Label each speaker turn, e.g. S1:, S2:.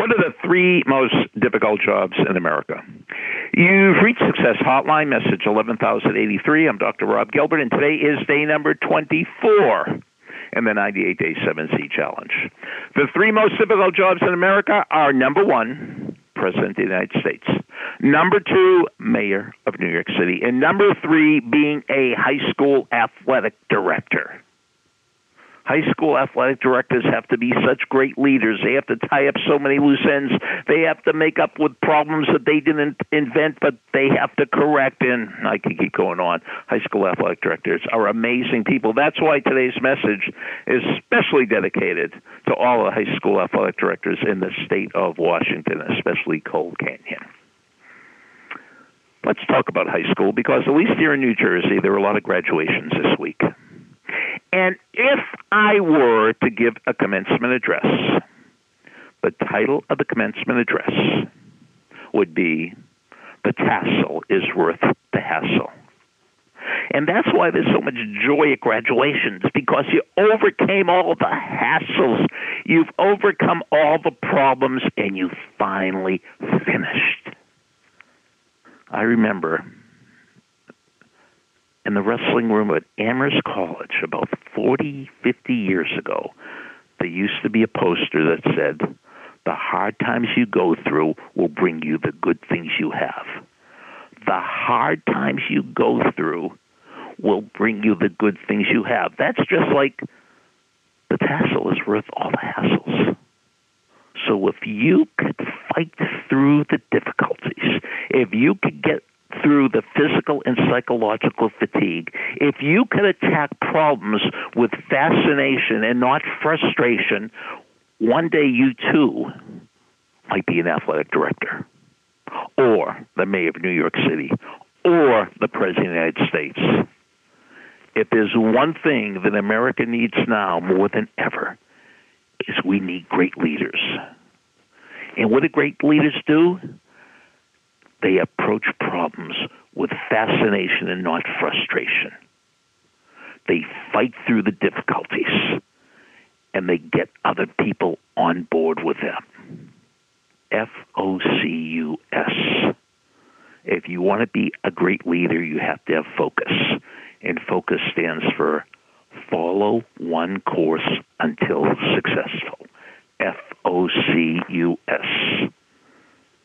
S1: What are the three most difficult jobs in America? You've reached Success Hotline, message 11083. I'm Dr. Rob Gilbert, and today is day number 24 in the 98 Day 7C Challenge. The three most difficult jobs in America are number one, President of the United States, number two, Mayor of New York City, and number three, being a high school athletic director. High school athletic directors have to be such great leaders. They have to tie up so many loose ends. They have to make up with problems that they didn't invent, but they have to correct. And I can keep going on. High school athletic directors are amazing people. That's why today's message is especially dedicated to all the high school athletic directors in the state of Washington, especially Coal Canyon let's talk about high school because at least here in New Jersey, there were a lot of graduations this week. And if I were to give a commencement address, the title of the commencement address would be The Tassel is Worth the Hassle. And that's why there's so much joy at graduations because you overcame all the hassles, you've overcome all the problems, and you finally finished. I remember in the wrestling room at Amherst College about 40, 50 years ago, there used to be a poster that said, The hard times you go through will bring you the good things you have. The hard times you go through will bring you the good things you have. That's just like the tassel is worth all the hassles. So if you could fight through the difficulties, if you could get through the physical and psychological fatigue. If you can attack problems with fascination and not frustration, one day you too might be an athletic director, or the mayor of New York City, or the president of the United States. If there's one thing that America needs now more than ever, is we need great leaders. And what do great leaders do? They approach problems with fascination and not frustration. They fight through the difficulties and they get other people on board with them. F O C U S. If you want to be a great leader, you have to have focus. And focus stands for follow one course until successful. F O C U S.